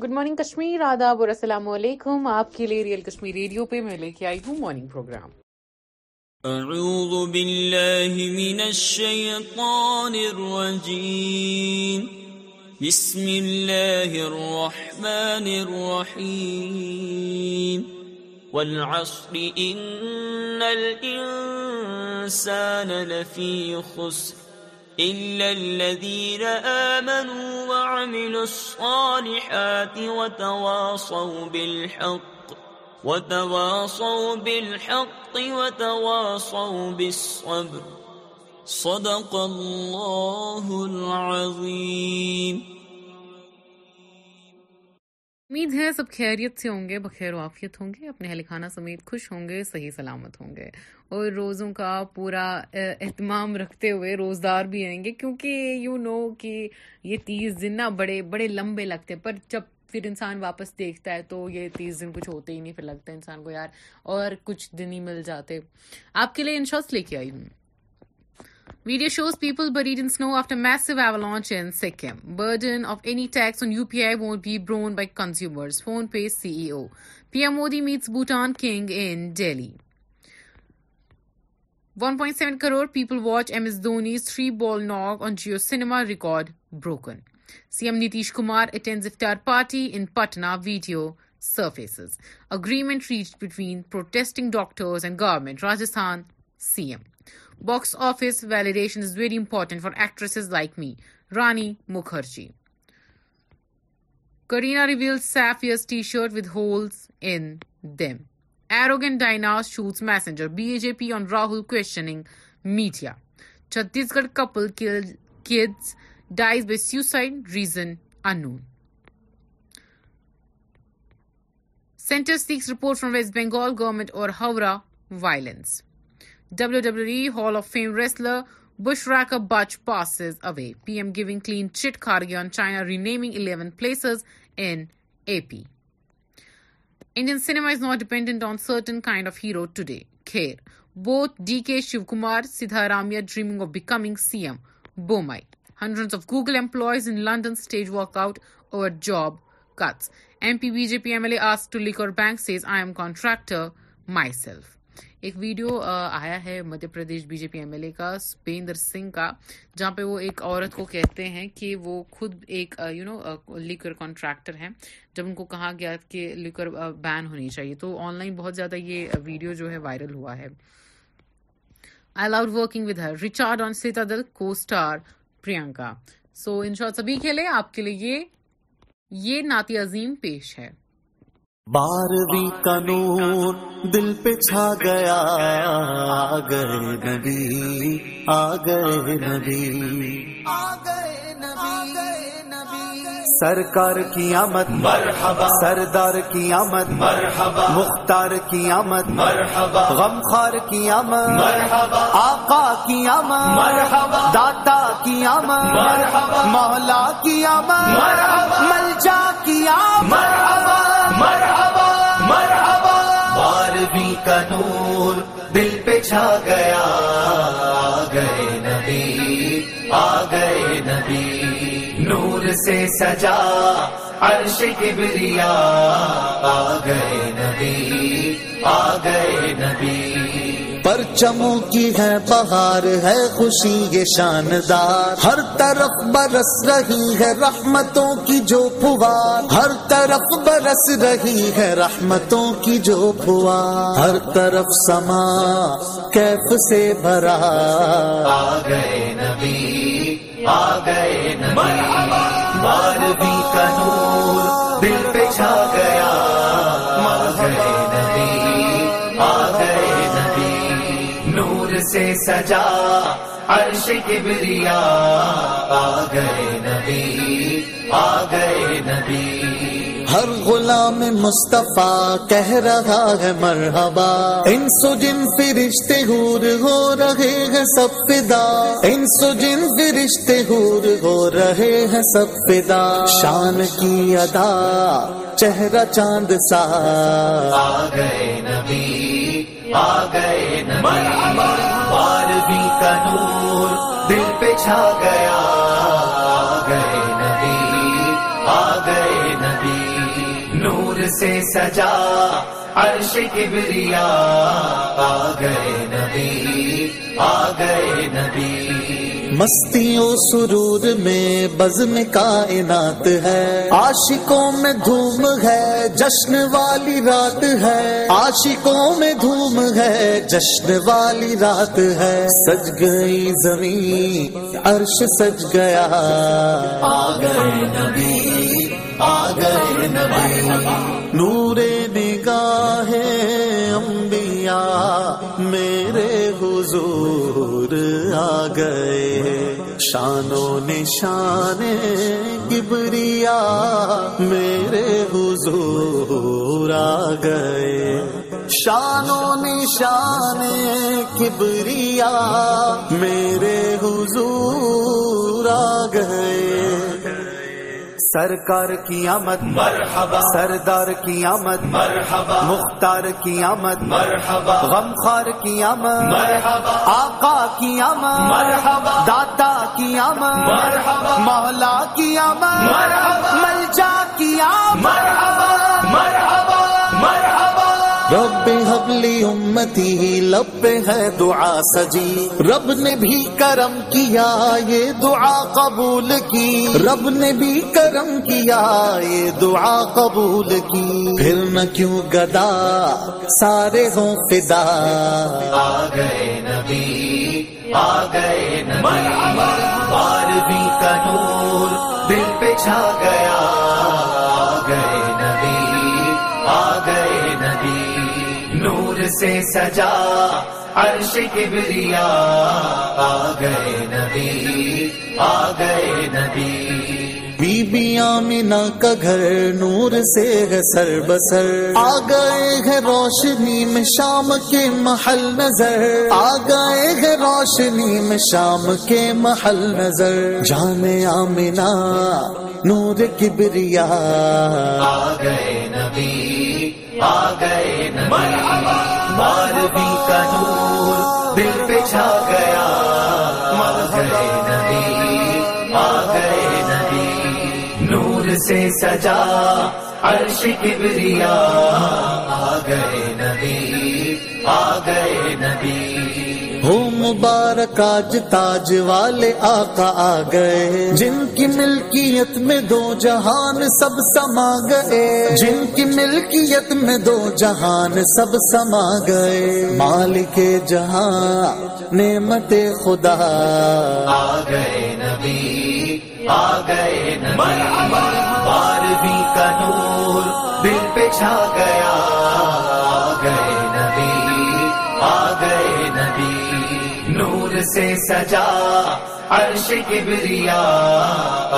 Good morning Kashmir آداب اور السلام علیکم آپ کے لیے ریئل کشمیر ریڈیو پہ میں لے کے آئی ہوں مارننگ پروگرام اعوذ باللہ من الشیطان الرجیم بسم اللہ الرحمن الرحیم والعصر ان الانسان لفی خسر الذين آمنوا وعملوا الصالحات وتواصوا بالحق وتواصوا بالحق وتواصوا بالصبر صدق الله العظيم امید ہے سب خیریت سے ہوں گے بخیر وعافیت ہوں گے اپنے اہل خانہ سمیت خوش ہوں گے صحیح سلامت ہوں گے اور روزوں کا پورا اہتمام رکھتے ہوئے روزدار بھی آئیں گے کیونکہ یو نو کہ یہ تیس دن نہ بڑے بڑے لمبے لگتے ہیں پر جب پھر انسان واپس دیکھتا ہے تو یہ تیس دن کچھ ہوتے ہی نہیں پھر لگتے انسان کو یار اور کچھ دن ہی مل جاتے آپ کے لیے انشورس لے کے آئی ہوں video shows people braving snow after میسو ایو launch in Sikkim burden of S on U P I won't be borne by consumer PhonePe C E P M Modi meets Bhutan king in Delhi crore people watch M S Dhoni three ball نار on Jio Cinema record broken C M Nitish Kumar اٹینزر party in Patna video surfaces agreement reach between protesting doctors and government Rajasthan C M box office validation is very important for actresses like me Rani Mukherjee Kareena reveal Saif yes T shirt with holes in them ایروگن and ڈائناس shoes messenger B J P on Rahul Kong media Chhattisgarh couple kids dies by suicide reason unknown centre report from west Bengal government اور Howrah violence WWE Hall of Fame wrestler Bushracker Butch passes away. PM giving clean chit Kargi on China, renaming 11 places in AP. Indian cinema is not dependent on certain kind of hero today. Kher. Both DK Shivkumar, Siddharamaiah dreaming of becoming CM. Bomai. Hundreds of Google employees in London stage walkout over job cuts. MP BJP MLA asked to liquor bank, says I am contractor myself. ایک video آیا ہے Madhya Pradesh B J P M L A کا سپیندر سنگھ کا جہاں پہ وہ ایک عورت کو کہتے ہیں کہ وہ خود ایک یو نو لیکر کانٹریکٹر ہیں جب ان کو کہا گیا کہ لیکر بین ہونی چاہیے تو آن لائن بہت زیادہ یہ ویڈیو جو ہے وائرل ہوا ہے آئی لو ورکنگ ود ہر ریچارڈ آن سیتا دل کو اسٹار پرینکا سو ان شاء اللہ سبھی کھیلے آپ کے لیے یہ ناتی عظیم پیش ہے بارہ قانون دل پہ چھا گیا آ گئے نبی آ گئے نبی سرکار کی آمد مرحبا سردار کی آمد مرحبا مختار کی آمد مرحبا غمخار کی آمد مرحبا آقا کی آمد مرحبا داتا کی آمد مرحبا مولا کی آمد مرحبا ملجا کی آمد مرحبا مرحبا نبی کا نور دل پہ چھا گیا آ گئے نبی آ گئے نبی نور سے سجا عرش کبریا آ گئے نبی آ گئے نبی پرچموں کی ہے بہار ہے خوشی یہ شاندار ہر طرف برس رہی ہے رحمتوں کی جو پوار ہر طرف برس رہی ہے رحمتوں کی جو پوار ہر طرف سما کیف سے بھرا آ گئے نبی نبی آ گئے دل پہ چھا گئے سجا عرش کبریا آ گئے نبی آ گئے نبی ہر غلام مصطفیٰ کہہ رہا ہے مرحبا ان جن رشتے ہور ہو رہے ہیں سب فدا ان جن رشتے ہور ہو رہے ہیں سب فدا شان کی ادا چہرہ چاند سا آ گئے نبی آ گئے نبی کا نور دل پہ چھا گیا آ گئے نبی آ گئے نبی نور سے سجا عرش کبریا آ گئے نبی آ گئے نبی مستیوں سرور میں بزم کائنات ہے عاشقوں میں دھوم ہے جشن والی رات ہے عاشقوں میں دھوم ہے جشن والی رات ہے سج گئی زمین عرش سج گیا آ گئے نبی آ گئے نبی نور نگاہ انبیاء میرے حضور آ گئے شانوں نشان گبریا میرے حضور آ گئے شانوں نشان کبریا میرے حضور آ گئے سرکار کی آمد مرحبا سردار کی آمد مرحبا مختار کی آمد مرحبا غم خار کی آمد مرحبا آقا کی آمد مرحبا داتا کی آمد مرحبا مولا کی آمد مرحبا ملجا کی آمد مرحبا مرحبا رب حبلی امتی لب ہے دعا سجی رب نے بھی کرم کیا یہ دعا قبول کی رب نے بھی کرم کیا یہ دعا قبول کی پھر نہ کیوں گدا سارے ہوں فدا آ گئے نبی آ گئے نبی کنور سے سجا عرش کبریا آ گئے نبی آ گئے نبی بی بی کا گھر نور سے ہے سر بسر آ گئے ہے روشنی میں شام کے محل نظر آ گئے ہے روشنی میں شام کے محل نظر جانے آمینا نور کبریا آ گئے نبی آ گئے نبی چھا گیا گئے نبی آ گئے نبی نور سے سجا عرش کبریا آ گئے نبی آ گئے نبی ہو مبارک آج تاج والے آقا آ گئے جن کی ملکیت میں دو جہان سب سما گئے جن کی ملکیت میں دو جہان سب سما گئے مالک جہاں نعمت خدا آ گئے نبی آ گئے کا نور دل پہ چھا گیا آ گئے سے سجا عرش کبریا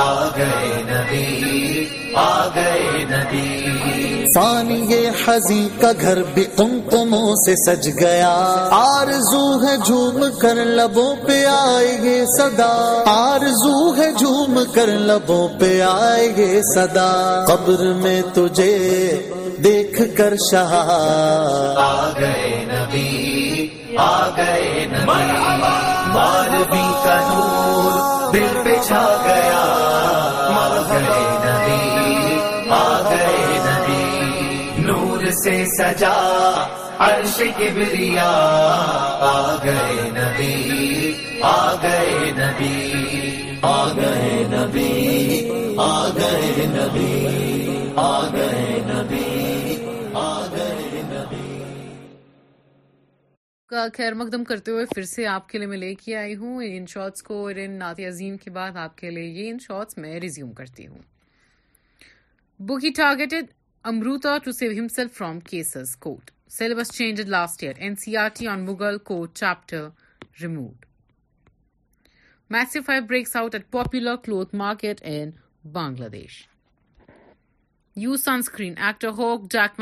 آ گئے نبی آ گئے نبی سانی حزی کا گھر بھی تم تمو سے سج گیا آر زو ہے جھوم کر لبوں پہ آئے گے سدا آر زو ہے جھوم کر لبوں پہ آئے گے سدا قبر میں تجھے دیکھ کر شاہ آ گئے نبی آ گئے نبی بار کا نور دل پہ چھا گیا آ گئے نبی آ گئے نبی نور سے سجا عرش کبریا آ گئے نبی آ گئے نبی آ گئے نبی آ گئے نبی کا خیر مقدم کرتے ہوئے پھر سے آپ کے لیے میں لے کے آئی ہوں ان شارٹس اور ان نعت عظیم کے بعد آپ کے لیے یہ ان میں ریزیوم کرتی ہوں بک targeted Amruta to save himself from cases quote celebs change last year N C R T on Mughal کو بنگلہ دیش یو سنسکرینٹ اخرجی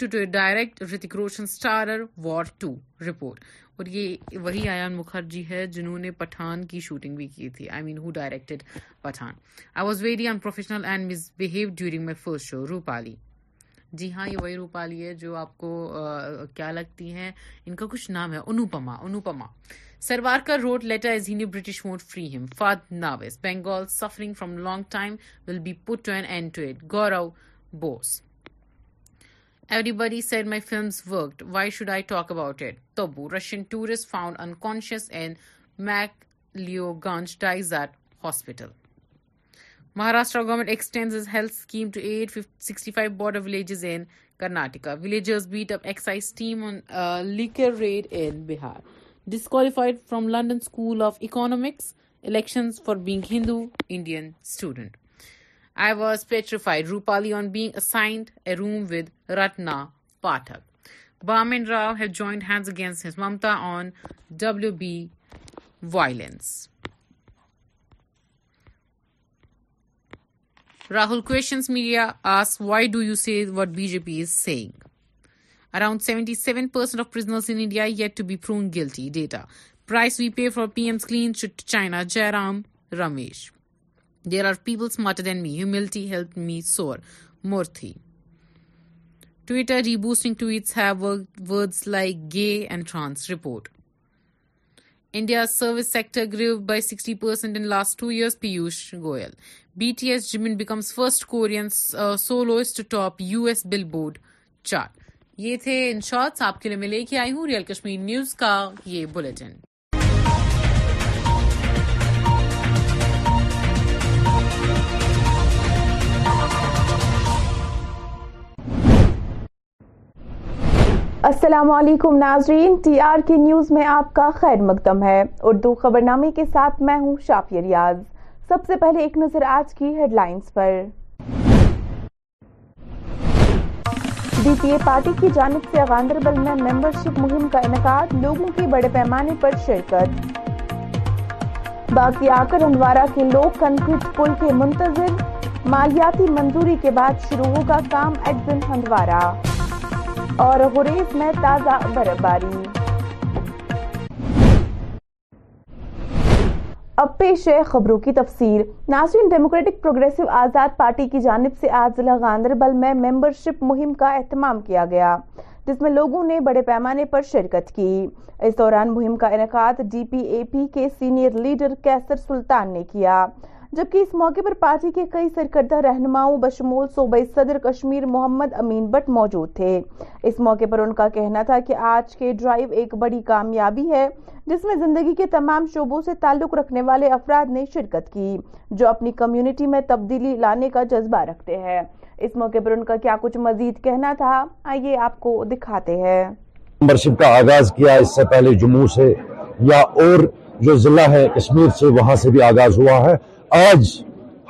to to direct Hrithik Roshan star war to report اور یہ وہی این مکھرجی ہے جنہوں نے پٹھان کی شوٹنگ بھی کی تھی I man who direct Pathaan I was very unprofessional and misbehave during my first show Rupali ji ہاں یہ وہی روپالی ہے جو آپ کو کیا لگتی ہیں ان کا کچھ نام ہے انوپما انوپما سروار کا road letter is here British won't free ہم فاد ناویز Bengal suffering from long time will be put to an end to it Gaurav Bose everybody said my films worked why should I talk about Tabu Russian tourist found unconscious and make leave Ganj dies at hospital Maharashtra government extends its health scheme to 865 border villages in Karnataka. Villagers beat up excise team on uh, liquor raid in Bihar. Disqualified from London School of Economics, elections for being Hindu Indian student. I was petrified, Roopali, on being assigned a room with Ratna Pathak. Bam and Rao have joined hands against his Mamata on WB violence. Rahul Kaushik why do you see what B J P is seeing around seventy seven guilty data P M China G Ram replies matter then me humiliating me سور Murthy Twitter reposting tweets like گے اینڈرانس report India service sector grew by sixty percent last two year Piyush Goyal B T S Jimin becomes first Korean soloist top U S Billboard chart یہ تھے ان shorts آپ کے لیے میں لے کے آئی ہوں ریئل کشمیر نیوز کا یہ بلٹن السلام علیکم ناظرین ٹی آر کے نیوز میں آپ کا خیر مقدم ہے اردو خبر نامے کے ساتھ میں ہوں شافیہ ریاض سب سے پہلے ایک نظر آج کی headlines P B party کی جانب سے گاندربل میں ممبر شپ مہم کا انعقاد لوگوں کی بڑے پیمانے پر شرکت باقی آکر آ کر ہندوارہ کے لوگ کنکریٹ پل کے منتظر مالیاتی منظوری کے بعد شروع ہوگا کام ایڈزن ہندوارہ اور غریب میں تازہ برف باری پیش ہے خبروں کی تفسیر ناظرین ڈیموکریٹک پروگریسو آزاد پارٹی کی جانب سے آج ضلع گاندربل میں ممبر شپ مہم کا اہتمام کیا گیا جس میں لوگوں نے بڑے پیمانے پر شرکت کی اس دوران مہم کا انعقاد ڈی پی اے پی کے سینئر لیڈر کیسر سلطان نے کیا جبکہ اس موقع پر پارٹی کے کئی سرکردہ رہنماؤں بشمول صوبہ صدر کشمیر محمد امین بٹ موجود تھے اس موقع پر ان کا کہنا تھا کہ آج کے ڈرائیو ایک بڑی کامیابی ہے جس میں زندگی کے تمام شعبوں سے تعلق رکھنے والے افراد نے شرکت کی جو اپنی کمیونٹی میں تبدیلی لانے کا جذبہ رکھتے ہیں اس موقع پر ان کا کیا کچھ مزید کہنا تھا آئیے آپ کو دکھاتے ہیں کا آغاز کیا اس سے پہلے جموں سے یا اور جو ضلع ہے کشمیر سے وہاں سے بھی آغاز ہوا ہے آج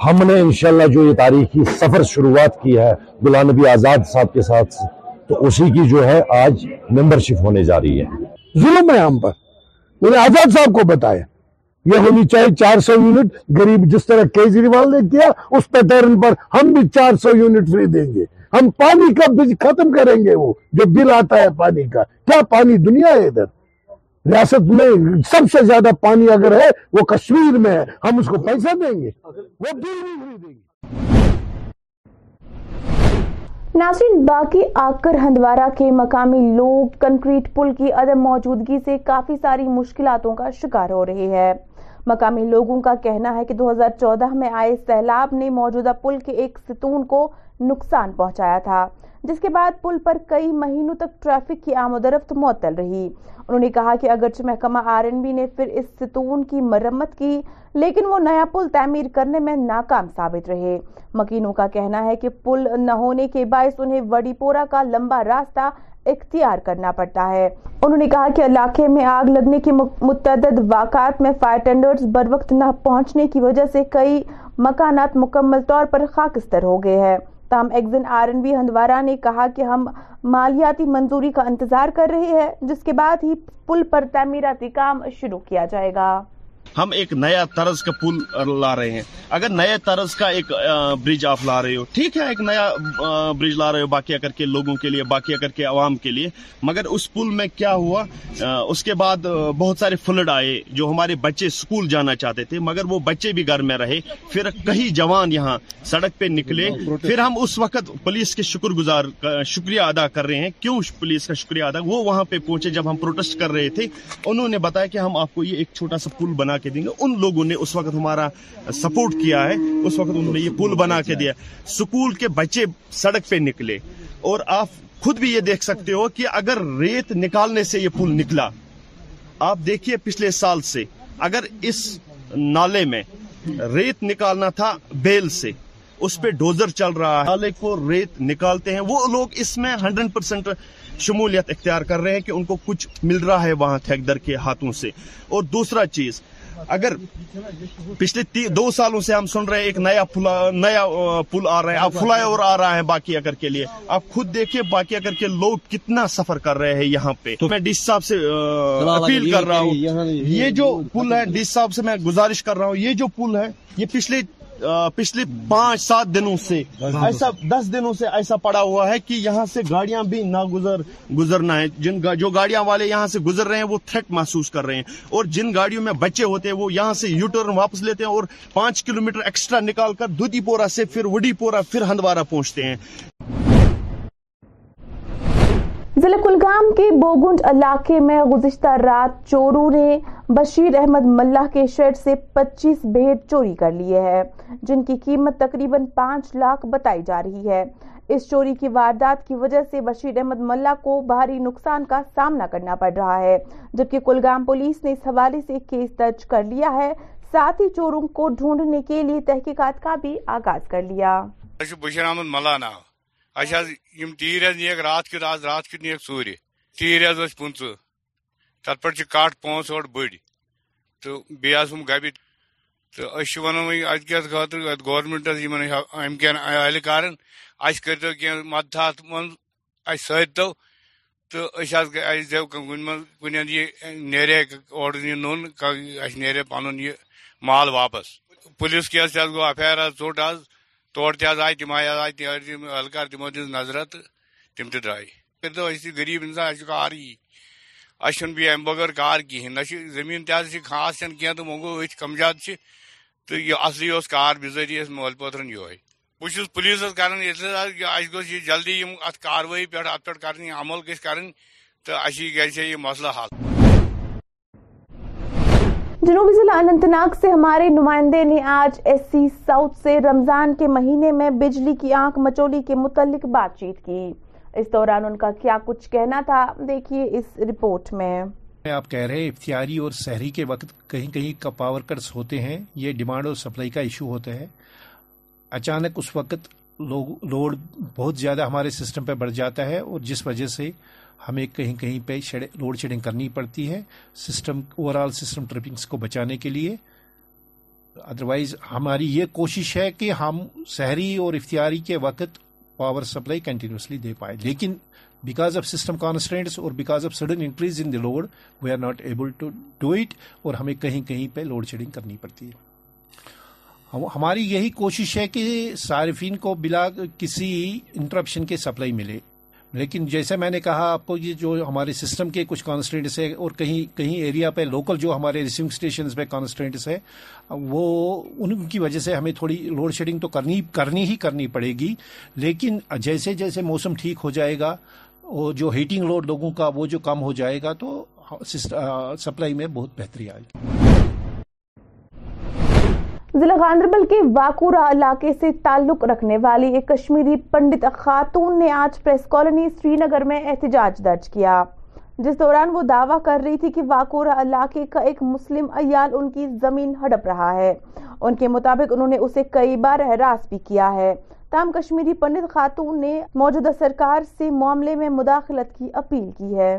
ہم نے انشاءاللہ جو یہ تاریخی سفر شروعات کی ہے غلام نبی آزاد صاحب کے ساتھ تو اسی کی جو ہے آج ممبرشپ ہونے جا رہی ہے ظلم ہے ہم پر آزاد صاحب کو بتایا یہ ہونی چاہیے چار سو یونٹ گریب جس طرح کیجریوال نے کیا اس پیٹرن پر ہم بھی چار سو یونٹ فری دیں گے ہم پانی کا بج ختم کریں گے وہ جو بل آتا ہے پانی کا کیا پانی دنیا ہے ادھر ریاست میں سب سے زیادہ پانی اگر ہے وہ کشمیر میں ہے ہم اس کو پیسہ دیں گے گے وہ نہیں ناظرین باقی آکر ہندوارہ کے مقامی لوگ کنکریٹ پل کی عدم موجودگی سے کافی ساری مشکلاتوں کا شکار ہو رہی ہے مقامی لوگوں کا کہنا ہے کہ دو ہزار چودہ میں آئے سیلاب نے موجودہ پل کے ایک ستون کو نقصان پہنچایا تھا جس کے بعد پل پر کئی مہینوں تک ٹریفک کی آمد رفت معطل رہی انہوں نے کہا کہ اگرچہ محکمہ آر این بی نے پھر اس ستون کی مرمت کی لیکن وہ نیا پل تعمیر کرنے میں ناکام ثابت رہے مکینوں کا کہنا ہے کہ پل نہ ہونے کے باعث انہیں وڈی پورا کا لمبا راستہ اختیار کرنا پڑتا ہے انہوں نے کہا کہ علاقے میں آگ لگنے کے متعدد واقعات میں فائر ٹینڈرز بر وقت نہ پہنچنے کی وجہ سے کئی مکانات مکمل طور پر خاکستر ہو گئے ہیں تام ایگزن آر بی ہندوارا نے کہا کہ ہم مالیاتی منظوری کا انتظار کر رہے ہیں جس کے بعد ہی پل پر تعمیراتی کام شروع کیا جائے گا ہم ایک نیا طرز کا پل لا رہے ہیں اگر نئے طرز کا ایک برج آپ لا رہے ہو ٹھیک ہے ایک نیا برج لا رہے ہو باقیہ کر کے لوگوں کے لیے باقیہ کر کے عوام کے لیے مگر اس پل میں کیا ہوا اس کے بعد بہت سارے فلڈ آئے جو ہمارے بچے اسکول جانا چاہتے تھے مگر وہ بچے بھی گھر میں رہے پھر کہیں جوان یہاں سڑک پہ نکلے پھر ہم اس وقت پولیس کے شکر گزار شکریہ ادا کر رہے ہیں کیوں پولیس کا شکریہ ادا وہ وہاں پہ پہنچے جب ہم پروٹیسٹ کر رہے تھے انہوں نے بتایا کہ ہم آپ کو یہ ایک چھوٹا سا پل بنا کے دیں گے ان لوگوں نے اس وقت ہمارا سپورٹ کیا ہے اس وقت انہوں نے یہ پل بنا کے دیا سکول کے بچے سڑک پہ نکلے اور آپ خود بھی یہ دیکھ سکتے ہو کہ اگر ریت نکالنے سے یہ پل نکلا آپ دیکھیے پچھلے سال سے اگر اس نالے میں ریت نکالنا تھا بیل سے اس پہ ڈوزر چل رہا ہے نالے کو ریت نکالتے ہیں وہ لوگ اس میں ہنڈریڈ پرسینٹ شمولیت اختیار کر رہے ہیں کہ ان کو کچھ مل رہا ہے وہاں تھیک در کے ہاتھوں سے اور دوسرا چیز اگر پچھلے دو سالوں سے ہم سن رہے ہیں ایک نیا پل آ رہا ہے آپ فلائی اوور آ رہا ہے باقی اگر کے لیے آپ خود دیکھیے باقی اگر کے لوگ کتنا سفر کر رہے ہیں یہاں پہ تو میں ڈی صاحب سے اپیل کر رہا ہوں یہ جو پل ہے ڈی صاحب سے میں گزارش کر رہا ہوں یہ جو پل ہے یہ پچھلے پچھلے پانچ سات دنوں سے ایسا دس دنوں سے ایسا پڑا ہوا ہے کہ یہاں سے گاڑیاں بھی نہ گزر گزرنا ہے جن جو گاڑیاں والے یہاں سے گزر رہے ہیں وہ تھریٹ محسوس کر رہے ہیں اور جن گاڑیوں میں بچے ہوتے ہیں وہ یہاں سے یو ٹرن واپس لیتے ہیں اور پانچ کلومیٹر ایکسٹرا نکال کر دودی پورا سے پھر وڈی پورا پھر ہندوارہ پہنچتے ہیں ضلع کلگام کے بوگنڈ علاقے میں گزشتہ رات چوروں نے بشیر احمد ملہ کے شرٹ سے پچیس بھیڑ چوری کر لیے ہیں جن کی قیمت تقریباً پانچ لاکھ بتائی جا رہی ہے اس چوری کی واردات کی وجہ سے بشیر احمد ملہ کو بھاری نقصان کا سامنا کرنا پڑ رہا ہے جبکہ کلگام پولیس نے اس حوالے سے کیس درج کر لیا ہے ساتھ ہی چوروں کو ڈھونڈنے کے لیے تحقیقات کا بھی آغاز کر لیا بشیر احمد ملہ اہی اچھا، تیر حض نیک رات آج رات کیت نیک ٹور تیر حض پنچہ تر پہ کٹ پانچ تو بیس ہم گب تو اچھا ونان خاطر گورمیٹس ان كے عیل كار اسو كی مدتہ مزہ سو تو مجھے كن ہندی نیرا اوڑی اہ نا پن مال واپس پلیس كیسا گو ایف آئی آر ٹ تور آئے تم آئے اہلکار تمہ دظہ تو تم ترایا پہ دريب امسان ايس كار يی اس امہ بغیر کہین كہين زمین ت خاص چين كين تو ويو ايت تو یہ اصلى اس کار بزری اس مول پوترن یہ بہت پولیس كرانا ايس گھس یہ جلدی ات کاروی پہ عمل گھي كر تو اچھی گيے یہ مسلہ حل جنوبی ضلع اننت ناگ سے ہمارے نمائندے نے آج ایس سی ساؤتھ سے رمضان کے مہینے میں بجلی کی آنکھ مچولی کے متعلق بات چیت کی اس دوران ان کا کیا کچھ کہنا تھا دیکھیے اس رپورٹ میں آپ کہہ رہے ہیں افتیاری اور شہری کے وقت کہیں کہیں کا پاور کٹس ہوتے ہیں یہ ڈیمانڈ اور سپلائی کا ایشو ہوتا ہے اچانک اس وقت لوڈ بہت زیادہ ہمارے سسٹم پہ بڑھ جاتا ہے اور جس وجہ سے ہمیں کہیں کہیں پہ لوڈ شیڈنگ کرنی پڑتی ہے system overall system trippings کو بچانے کے لیے ادروائز ہماری یہ کوشش ہے کہ ہم شہری اور افتیاری کے وقت پاور سپلائی کنٹینیوسلی دے پائے لیکن بیکاز آف سسٹم کانسٹینٹس اور because of sudden increase in the load we are not able to do اور ہمیں کہیں کہیں پہ لوڈ شیڈنگ کرنی پڑتی ہے ہماری یہی کوشش ہے کہ صارفین کو بلا کسی انٹرپشن کے سپلائی ملے لیکن جیسے میں نے کہا آپ کو یہ جو ہمارے سسٹم کے کچھ کانسٹینٹس ہیں اور کہیں کہیں ایریا پہ لوکل جو ہمارے ریسیونگ اسٹیشنز پہ کانسٹینٹس ہیں وہ ان کی وجہ سے ہمیں تھوڑی لوڈ شیڈنگ تو کرنی کرنی ہی کرنی پڑے گی لیکن جیسے جیسے موسم ٹھیک ہو جائے گا وہ جو ہیٹنگ لوڈ لوگوں کا وہ جو کم ہو جائے گا تو سپلائی میں بہت بہتری آئے گی ضلع گاندربل کے واکورا علاقے سے تعلق رکھنے والی ایک کشمیری پنڈت خاتون نے آج پریس سری نگر میں احتجاج درج کیا جس دوران وہ دعویٰ کر رہی تھی کہ واکورا علاقے کا ایک مسلم ایال ان کی زمین ہڑپ رہا ہے ان کے مطابق انہوں نے اسے کئی بار ہراس بھی کیا ہے تام کشمیری پنڈت خاتون نے موجودہ سرکار سے معاملے میں مداخلت کی اپیل کی ہے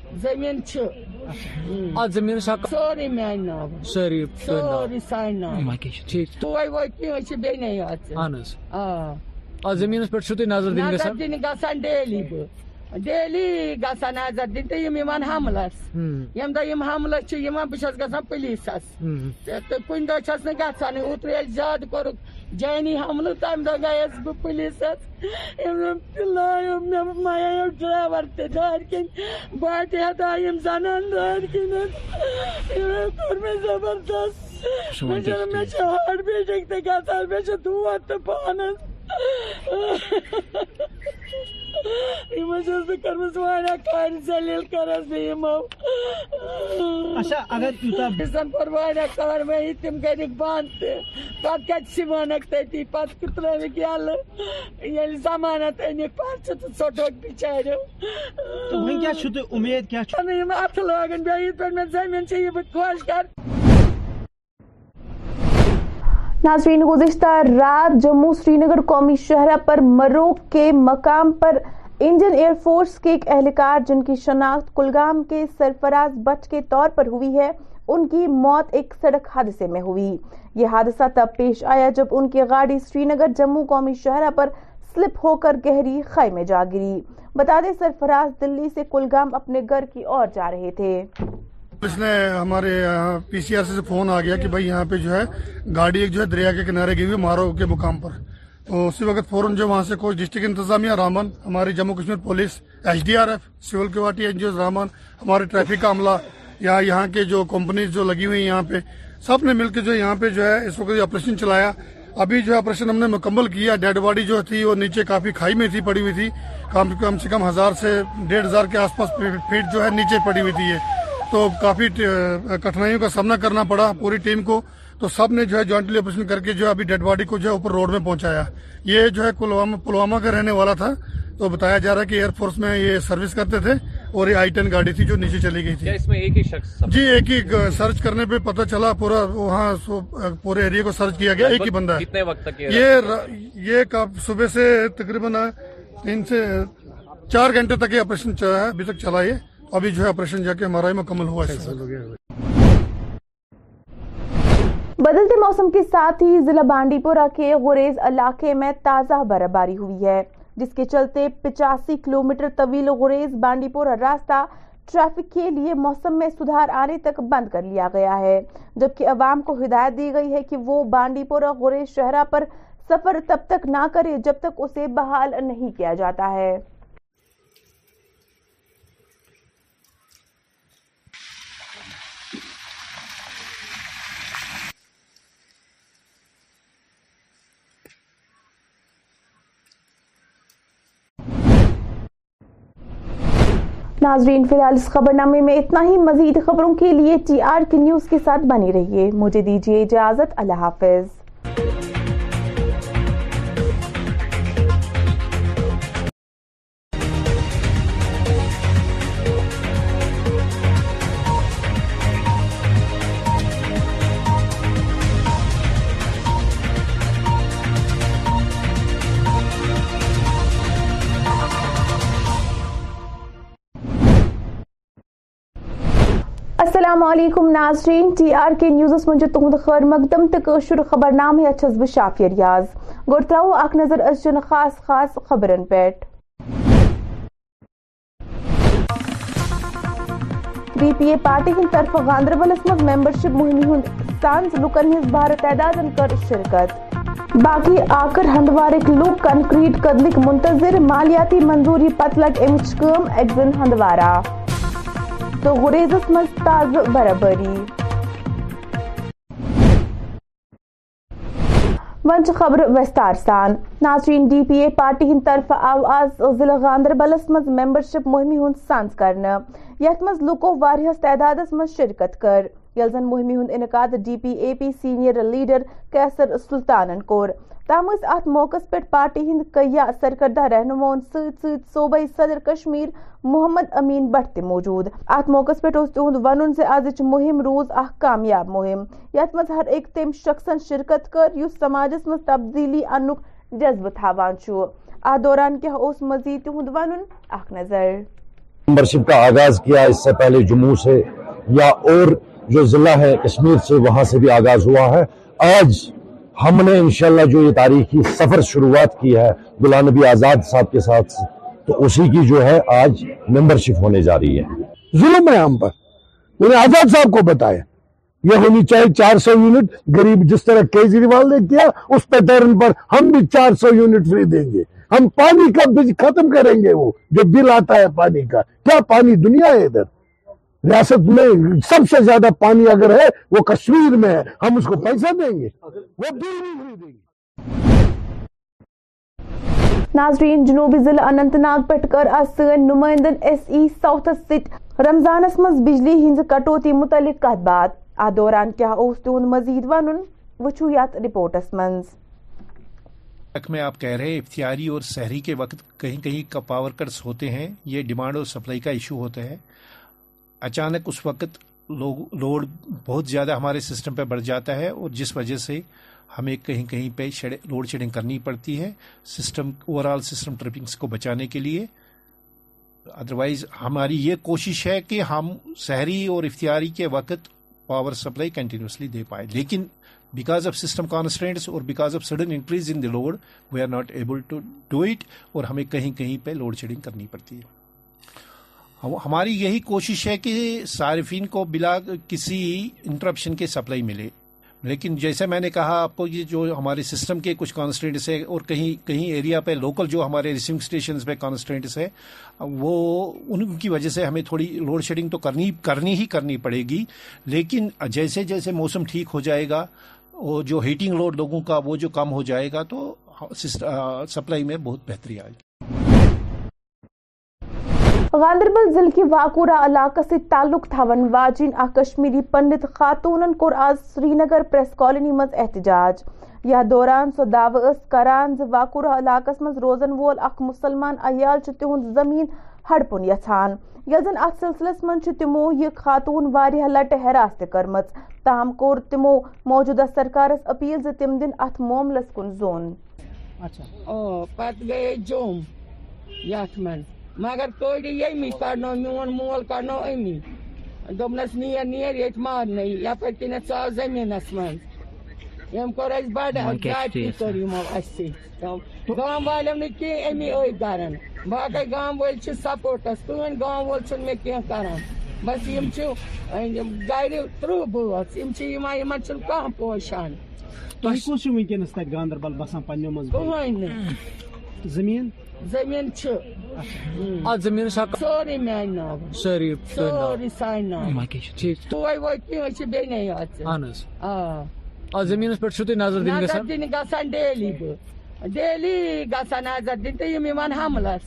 زمین زمین زمین چھ شاک سوری سوری سوری میں ناو ناو ٹھیک تو نیو بے نہیں آنس آ پر چھو زمینس نظر دین دین گسان گسان نظر ڈیلی گانے ڈیلی گسان نظر یِم یِوان حملس ییٚمہِ دۄہ دۄہ یِم حملس چھِ یِوان بہٕ چھَس چھَس گژھان پُلیٖسس تہٕ کُنہِ نہٕ گژھانٕے اوترٕ یم زیادٕ کوٚرُکھ جٲنی حملہٕ تَمہِ دۄہ گٔیَس بہٕ پُلیٖسس اوتر زیادہ کور جانی حملے تمہ گیس بہت پلیسس یِم زَنان دارِ کِنۍ کوٚر مےٚ زَبردست مےٚ چھِ ہاٹ بیٖٹِنٛگ تہِ گژھان مےٚ چھِ دود تہٕ پانَس بہٕ واریاہ یِمو اگر کوٚر کاروٲیی تِم کٔرِکھ بنٛد تہِ پَتہٕ پَتہٕ کَتہِ سِمانَکھ تٔتی ترٛٲوِکھ یَلہٕ ییٚلہِ أنِکھ تہٕ ژوٚٹُکھ بِچاریو وۄنۍ کیٛاہ کس بہت اُمید کیٛاہ چھُ یِم اَتھٕ لاگٕنۍ بیٚیہِ یِتھ پٲٹھۍ مےٚ زٔمیٖن چھِ یہِ بہٕ خۄش کَرٕ ناظرین گزشتہ رات جموں سری نگر قومی شہرہ پر مرو کے مقام پر انڈین ایئر فورس کے ایک اہلکار جن کی شناخت کلگام کے سرفراز بٹ کے طور پر ہوئی ہے ان کی موت ایک سڑک حادثے میں ہوئی یہ حادثہ تب پیش آیا جب ان کی گاڑی سری نگر جموں قومی شہرہ پر سلپ ہو کر گہری خائی میں جا گری بتا دیں سرفراز دلی سے کلگام اپنے گھر کی اور جا رہے تھے اس نے ہمارے پی سی آر سی سے فون آ گیا کہ بھائی یہاں پہ جو ہے گاڑی ایک جو ہے دریا کے کنارے گئی ہوئی مارو کے مقام پر تو اسی وقت فوراً جو وہاں سے ڈسٹرکٹ انتظامیہ رامن ہماری Jammu Kashmir police H D R F civil Raman ہمارے ٹریفک کا عملہ یا یہاں کے جو کمپنیز جو لگی ہوئی یہاں پہ سب نے مل کے جو یہاں پہ جو ہے اس وقت آپریشن چلایا ابھی جو آپریشن ہم نے مکمل کیا ڈیڈ باڈی جو تھی وہ نیچے کافی کھائی میں تھی پڑی ہوئی تھی کم سے کم ہزار سے ڈیڑھ ہزار کے آس پاس فیٹ جو ہے نیچے پڑی ہوئی تھی یہ تو کافی کٹھنائیوں کا سامنا کرنا پڑا پوری ٹیم کو تو سب نے جو ہے جوائنٹلی آپریشن کر کے جو ہے ابھی ڈیڈ باڈی کو جو ہے اوپر روڈ میں پہنچایا یہ جو ہے پلوامہ کا رہنے والا تھا تو بتایا جا رہا ہے کہ ایئر فورس میں یہ سروس کرتے تھے اور یہ آئی ٹین گاڑی تھی جو نیچے چلی گئی تھی جی ایک ہی سرچ کرنے پہ پتہ چلا پورا وہاں پورے ایریا کو سرچ کیا گیا ایک ہی بندہ یہ صبح سے تقریباً تین سے چار گھنٹے تک یہ آپریشن ابھی تک چلا یہ ابھی جو ہے جا کے مکمل ہوا ہے بدلتے موسم کے ساتھ ہی ضلع بانڈی پورا کے غریز علاقے میں تازہ برباری باری ہوئی ہے جس کے چلتے پچاسی کلومیٹر طویل غریز بانڈی پورا راستہ ٹریفک کے لیے موسم میں سدھار آنے تک بند کر لیا گیا ہے جبکہ عوام کو ہدایت دی گئی ہے کہ وہ بانڈی پورہ غریز شہرہ پر سفر تب تک نہ کرے جب تک اسے بحال نہیں کیا جاتا ہے ناظرین فی الحال اس خبر نامے میں اتنا ہی مزید خبروں کے لیے ٹی آر کے نیوز کے ساتھ بنے رہیے مجھے دیجیے اجازت اللہ حافظ السلام علیکم ناظرین ٹی آر کے نیوزس مجھے تہد خیر مقدم تو خبر نام اچھا بہ ریاض ہوس ترو اخ نظر از خاص خاص خبرن پہ بی پی اے پارٹی ہند طرف گاندربلس مز ممبرشپ ہند سانز لکن ہز ہزار تعداد کر شرکت باقی آکر ہندوارک لوک کنکریٹ کدلک منتظر مالیاتی منظوری پتہ ایگزن ہندوارہ مز تاز برابری ونچ خبر سان ناظرین ڈی پی اے پارٹی ہند طرف آو آز ضلع گاندربلس ہند سانس شپ یت مز لکو کرواس تعدادس مز شرکت کر یلزن مہمی ہند انعقاد D P A P senior leader کیسر سلطانن کور تم ات موقع پہ پارٹی ہند کیا سرکردہ ست صوبہ صدر کشمیر محمد امین بٹ توجود ات موقع پہ ون زز مہم روز اخ کامیاب مہم یت مز ہر ایک تم شخصن شرکت کر اس سماجس مز تبدیلی انذبہ تھوانا چھ ات دوران کیا اس مزید تہد اور جو ضلع ہے کشمیر سے وہاں سے بھی آغاز ہوا ہے آج ہم نے انشاءاللہ جو یہ تاریخی سفر شروعات کی ہے غلام نبی آزاد صاحب کے ساتھ تو اسی کی جو ہے آج ممبرشپ ہونے جا رہی ہے ظلم ہے ہم پر میں نے آزاد صاحب کو بتایا یہ ہونی چاہیے چار سو یونٹ غریب جس طرح کیجریوال نے کیا اس پیٹرن پر ہم بھی چار سو یونٹ فری دیں گے ہم پانی کا بج ختم کریں گے وہ جو بل آتا ہے پانی کا کیا پانی دنیا ہے ادھر ریاست میں سب سے زیادہ پانی اگر ہے وہ کشمیر میں ہے ہم اس کو پیسہ دیں گے وہ نہیں گے ناظرین جنوبی ضلع اننت ناگ پہ کر سن نمائندن ایس ای ساؤتھس رمضانس بجلی ہند کٹوتی متعلق آپ دوران کیا تزید ونچوٹس مزید میں آپ کہہ رہے ہیں افطاری اور سہری کے وقت کہیں کہیں پاور کٹس ہوتے ہیں یہ ڈیمانڈ اور سپلائی کا ایشو ہوتا ہے اچانک اس وقت لوگ لوڈ بہت زیادہ ہمارے سسٹم پہ بڑھ جاتا ہے اور جس وجہ سے ہمیں کہیں کہیں پہ لوڈ شیڈنگ کرنی پڑتی ہے system overall system trippings کو بچانے کے لیے ادروائز ہماری یہ کوشش ہے کہ ہم شہری اور افتیاری کے وقت پاور سپلائی کنٹینیوسلی دے پائے لیکن بیکاز آف سسٹم کانسٹینٹس اور because of sudden increase in the load we are not able to do it اور ہمیں کہیں کہیں پہ لوڈ شیڈنگ کرنی پڑتی ہے ہماری یہی کوشش ہے کہ صارفین کو بلا کسی انٹرپشن کے سپلائی ملے لیکن جیسے میں نے کہا آپ کو یہ جو ہمارے سسٹم کے کچھ کانسٹینٹس ہیں اور کہیں کہیں ایریا پہ لوکل جو ہمارے ریسیونگ اسٹیشنز پہ کانسٹینٹس ہیں وہ ان کی وجہ سے ہمیں تھوڑی لوڈ شیڈنگ تو کرنی کرنی ہی کرنی پڑے گی لیکن جیسے جیسے موسم ٹھیک ہو جائے گا وہ جو ہیٹنگ لوڈ لوگوں کا وہ جو کم ہو جائے گا تو سپلائی میں بہت بہتری آئے گی گاندربل ضلع کے واکورہ علاقہ سے تعلق تون واجین کشمیری پنڈت خاتون کور آز سری نگر پریس کالونی مز احتجاج یا دوران سو دعو کر زاکورہ علاقہ مز روزن وول اخ مسلمان عیال چ تن زمین ہڑپن یھان زن اتھ سلسلس من یہ خاتون وارہ لٹہ ہراس تہم تاہم کور تمو موجودہ سرکارس اپیل دن اتھ معمولس کن ذون اچھا۔ مگر تر یمی کڑنو میون مون مول کڑنو امی دس نیر نیر یت مارن یہ آ زمینس مجھے کس بڑے تر اتر گام وال کی امی عت دران باقی گول سپوٹس کہین ميں كہ بس كم گريت ترہ بيں يمن چھو كہ پوشان زٔمیٖن زمین سور مانحی سوری نام ویسے دن گا ڈیلی ڈیلی گسان نظر یِم یِوان حملس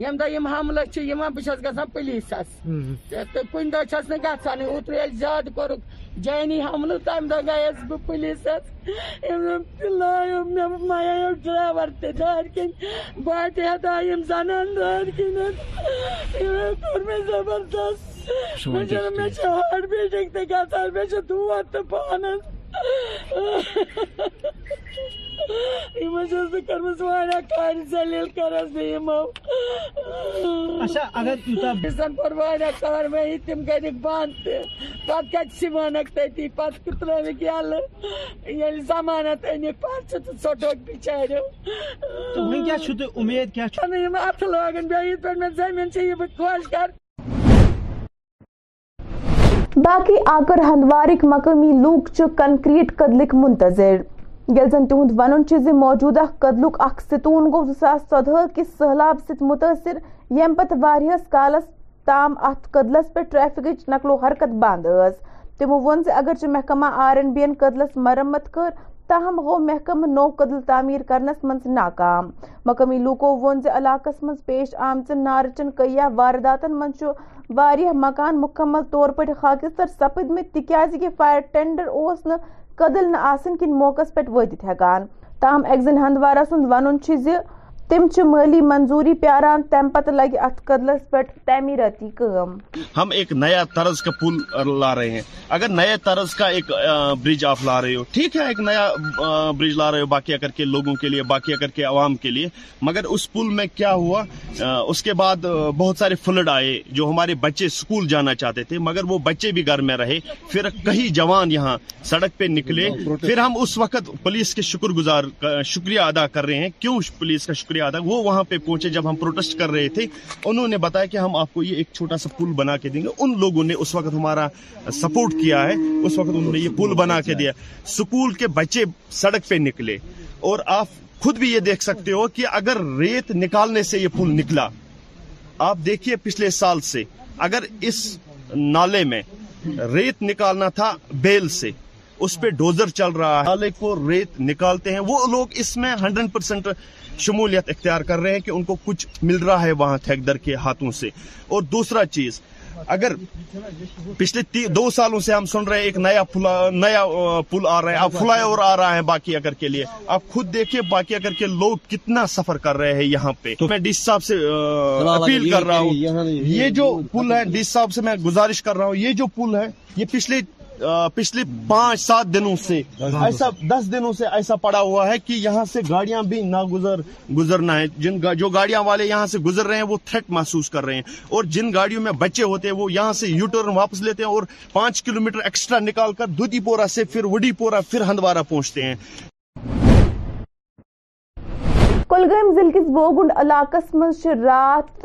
ییٚمہِ دۄہ دۄہ یِم چھِ یِوان بہٕ چھَس چھَس گژھان تہٕ کُنہِ نہٕ اوترٕ ییٚلہِ زیادٕ کوٚرُکھ جٲنی حملہٕ تَمہِ دۄہ گٔیَس بہٕ گی اوتر مےٚ کور ڈرٛایوَر تہِ دارِ کِنۍ بہت پلسس یِم زَنان دارِ کِنۍ کوٚر مےٚ دار مےٚ چھِ ہاٹ بیٖٹِنٛگ تہِ گژھان مےٚ چھِ دود تہٕ پانَس یِمن چھَس بہٕ بہٕ کٔرمٕژ واریاہ واریاہ کامہِ ذٔلیٖل کٔرٕس یِمو اگر کاروٲیی تِم کٔرِکھ بنٛد تہِ پَتہٕ پَتہٕ کَتہِ سِمانَکھ تٔتی ترٛٲوِکھ یَلہٕ ییٚلہِ أنِکھ تہٕ ژوٚٹُکھ بِچاریو کیٛاہ اُمید کیٛاہ چھُ یِم اَتھٕ بند بیٚیہِ یِتھ پٲٹھۍ مےٚ زٔمیٖن چھِ یہِ بہٕ خۄش کَرٕ باقی آکر ہندوارک مقامی لوگ کنکریٹ قدلک منتظر یل زن تہد ون موجودہ قدلک اخ ستون گو زاس چودہ کس سہلاب ست متاثر یم پت وس کالس تام ات قدلس پہ ٹریفک نقل و حرکت بند اسمو وون یع اگر محکمہ آر این بی ین قدلس مرمت کر تاہم غو محکمہ نو قدل تعمیر کرنس منز ناکام مقامی لوکو ونز علاقہ منز پیش آمچن نارچن کیا وارداتن چو واریہ مکان مکمل طور پر خاکستر سپد میں تکیازی کہ فائر ٹینڈر قدل اسدل نوقس پہ واطت ہیکان تاہم ایکزن ہندوارا سند ون چیزی تم چھ مالی منظوری پیاران تم پتہ تعمیراتی کام ہم ایک نیا طرز کا پل لا رہے ہیں اگر نئے طرز کا ایک برج آپ لا رہے ہو ٹھیک ہے ایک نیا برج لا رہے ہو کر کے لوگوں کے لیے باقی عوام کے لیے مگر اس پل میں کیا ہوا اس کے بعد بہت سارے فلڈ آئے جو ہمارے بچے سکول جانا چاہتے تھے مگر وہ بچے بھی گھر میں رہے پھر کہیں جوان یہاں سڑک پہ نکلے پھر ہم اس وقت پولیس کے شکر گزار شکریہ ادا کر رہے ہیں کیوں پولیس کا شکریہ شکریہ ادا وہ وہاں پہ پہنچے جب ہم پروٹیسٹ کر رہے تھے انہوں نے بتایا کہ ہم آپ کو یہ ایک چھوٹا سا پل بنا کے دیں گے ان لوگوں نے اس وقت ہمارا سپورٹ کیا ہے اس وقت انہوں نے یہ پل بنا کے دیا سکول کے بچے سڑک پہ نکلے اور آپ خود بھی یہ دیکھ سکتے ہو کہ اگر ریت نکالنے سے یہ پل نکلا آپ دیکھیے پچھلے سال سے اگر اس نالے میں ریت نکالنا تھا بیل سے اس پہ ڈوزر چل رہا ہے نالے کو ریت نکالتے ہیں وہ لوگ اس میں ہنڈریڈ پرسینٹ شمولیت اختیار کر رہے ہیں کہ ان کو کچھ مل رہا ہے وہاں در کے ہاتھوں سے اور دوسرا چیز اگر پچھلے دو سالوں سے ہم سن رہے ہیں ایک نیا پل آ رہا ہے اب فلائی اوور آ رہا ہے باقی اگر کے لیے آپ خود دیکھیں باقی اگر کے لوگ کتنا سفر کر رہے ہیں یہاں پہ تو میں ڈی صاحب سے اپیل کر رہا ہوں یہ جو پل ہے ڈی صاحب سے میں گزارش کر رہا ہوں یہ جو پل ہے یہ پچھلے پچھلے پانچ سات دنوں سے ایسا دس دنوں سے ایسا پڑا ہوا ہے کہ یہاں سے گاڑیاں بھی نہ گزر گزرنا ہے جن جو گاڑیاں والے یہاں سے گزر رہے ہیں وہ تھریٹ محسوس کر رہے ہیں اور جن گاڑیوں میں بچے ہوتے ہیں وہ یہاں سے یو ٹرن واپس لیتے ہیں اور پانچ کلومیٹر ایکسٹرا نکال کر دودی پورا سے پھر وڈی پورا پھر ہندوارا پہنچتے ہیں کلگام ضلع بوگنڈ علاقہ مز رات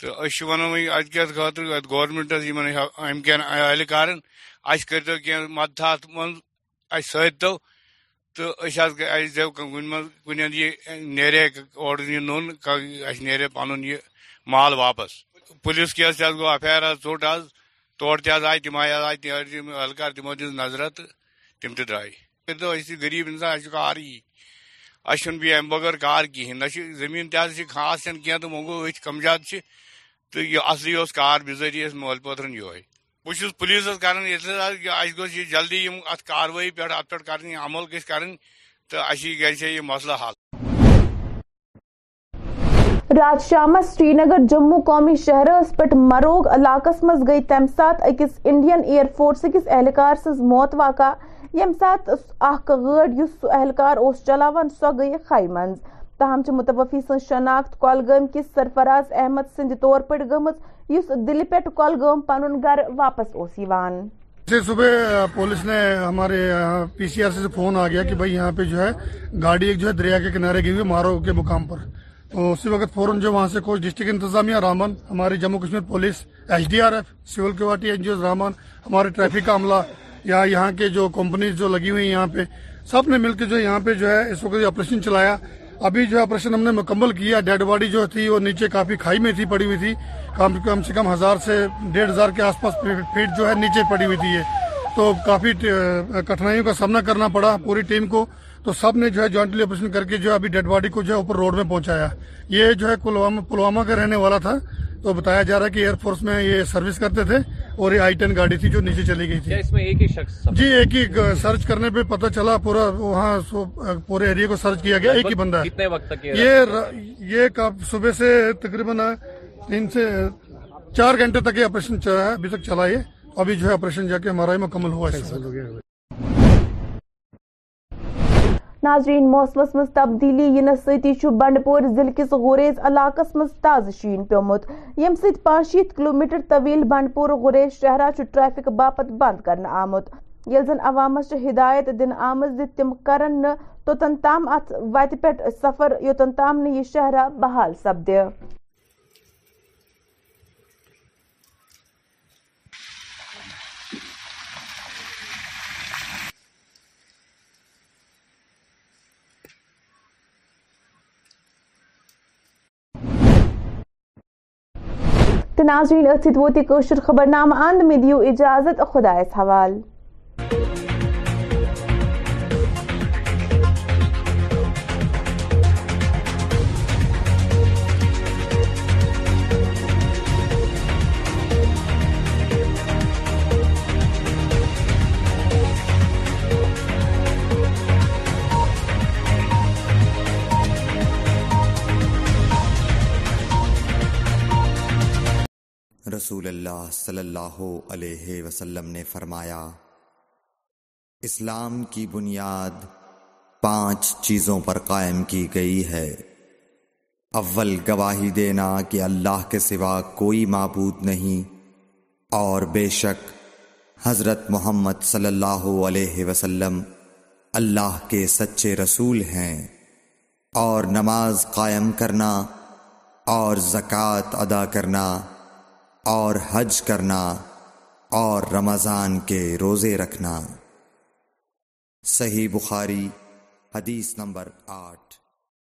تو وی اد خط گورنٹس امک اہلکار اہستو کی مدد ات مند اہ سو تو نیرا اہ نا پن یہ مال واپس پولیس کیس گو ایف آئی آر ٹوٹ آج تور تہ آئی تم آئی اہلکار تمہ دظہ تم تہ درائے غریب انسان اصل آارى اشن بھی ام بغیر کار کہین نہ زمین تہ خاص کی تو وو ات کمجات تو یہ اصلی اس کار بزری اس مول پترن یہ بہت پولیسس کران اس گوس یہ جلدی ات کاروی پہ ات پہ کرنی عمل گھس کرن تو اسی گھے یہ مسئلہ حل رات شام سری نگر جموں قومی شہرس پہ مروگ علاقس مز گئی تم سات اکس انڈین ایئر فورس کس اہلکار سز موت واقع ییٚمہِ ساتہٕ اکھ گٲڑۍ یُس سُہ اہلکار اوس چلاوان سۄ گٔیہِ خے منٛز تاہم چھِ مُتوفی سٕنٛز شناخت کۄلگٲمۍ کِس سرفراز احمد سٕنٛدِ طور پٲٹھۍ گٔمٕژ یُس دِلہِ پٮ۪ٹھ کۄلگوم پَنُن گرٕ واپس اوس یِوان جی، صبح پولیس نے ہمارے پی سی آر سے فون آ گیا کہ بھائی یہاں پہ جو ہے گاڑی ایک جو ہے دریا کے کنارے گئی ہوئی مارو کے مقام پر تو اسی وقت فوراً جو وہاں سے کوچ ڈسٹرکٹ انتظامیہ رامن ہماری Jammu Kashmir police H D R F civil کیوارٹی N G Os رامن ہمارے ٹریفک کا عملہ یا یہاں کے جو کمپنیز جو لگی ہوئی یہاں پہ سب نے مل کے جو یہاں پہ جو ہے اس وقت آپریشن چلایا ابھی جو آپریشن ہم نے مکمل کیا ڈیڈ باڈی جو تھی وہ نیچے کافی کھائی میں تھی پڑی ہوئی تھی کم سے کم ہزار سے ڈیڑھ ہزار کے آس پاس فیٹ جو ہے نیچے پڑی ہوئی تھی یہ تو کافی کٹھنائیوں کا سامنا کرنا پڑا پوری ٹیم کو تو سب نے جو ہے جوائنٹلی آپریشن کر کے جو ہے ابھی ڈیڈ باڈی کو جو ہے اوپر روڈ میں پہنچایا یہ جو ہے پلوامہ کا رہنے والا تھا تو بتایا جا رہا ہے کہ ایئر فورس میں یہ سروس کرتے تھے یہ آئی ٹین گاڑی تھی جو نیچے چلی گئی تھی اس میں ایک ہی شخص جی ایک ہی سرچ کرنے پہ پتا چلا پورا وہاں پورے ایریا کو سرچ کیا گیا ایک ہی بندہ کتنے وقت تک یہ صبح سے تقریباً تین سے چار گھنٹے تک یہ آپریشن ابھی تک چلا ہے ابھی جو ہے آپریشن جا کے ہمارا ہی مکمل ہوا ہے ناظرین موسمس مز تبدیلی انہ س بنڈور ضلع کس غریز علاقہ مز تازہ شین پتہ ست پانچ شیت کلو میٹر طویل بن پور گریز شہرہ ٹریفک باپت بند کرن آمت یل زن عوامس ہدایت دن آمت کرن کر توتن تام ات وتہ سفر یوتن تام نہ شہرہ بحال سپد تو ناظرین ات سوت یہ کوشر خبرنامہ اند دیو اجازت خدا حوال رسول اللہ صلی اللہ علیہ وسلم نے فرمایا اسلام کی بنیاد پانچ چیزوں پر قائم کی گئی ہے اول گواہی دینا کہ اللہ کے سوا کوئی معبود نہیں اور بے شک حضرت محمد صلی اللہ علیہ وسلم اللہ کے سچے رسول ہیں اور نماز قائم کرنا اور زکوٰۃ ادا کرنا اور حج کرنا اور رمضان کے روزے رکھنا صحیح بخاری حدیث نمبر آٹھ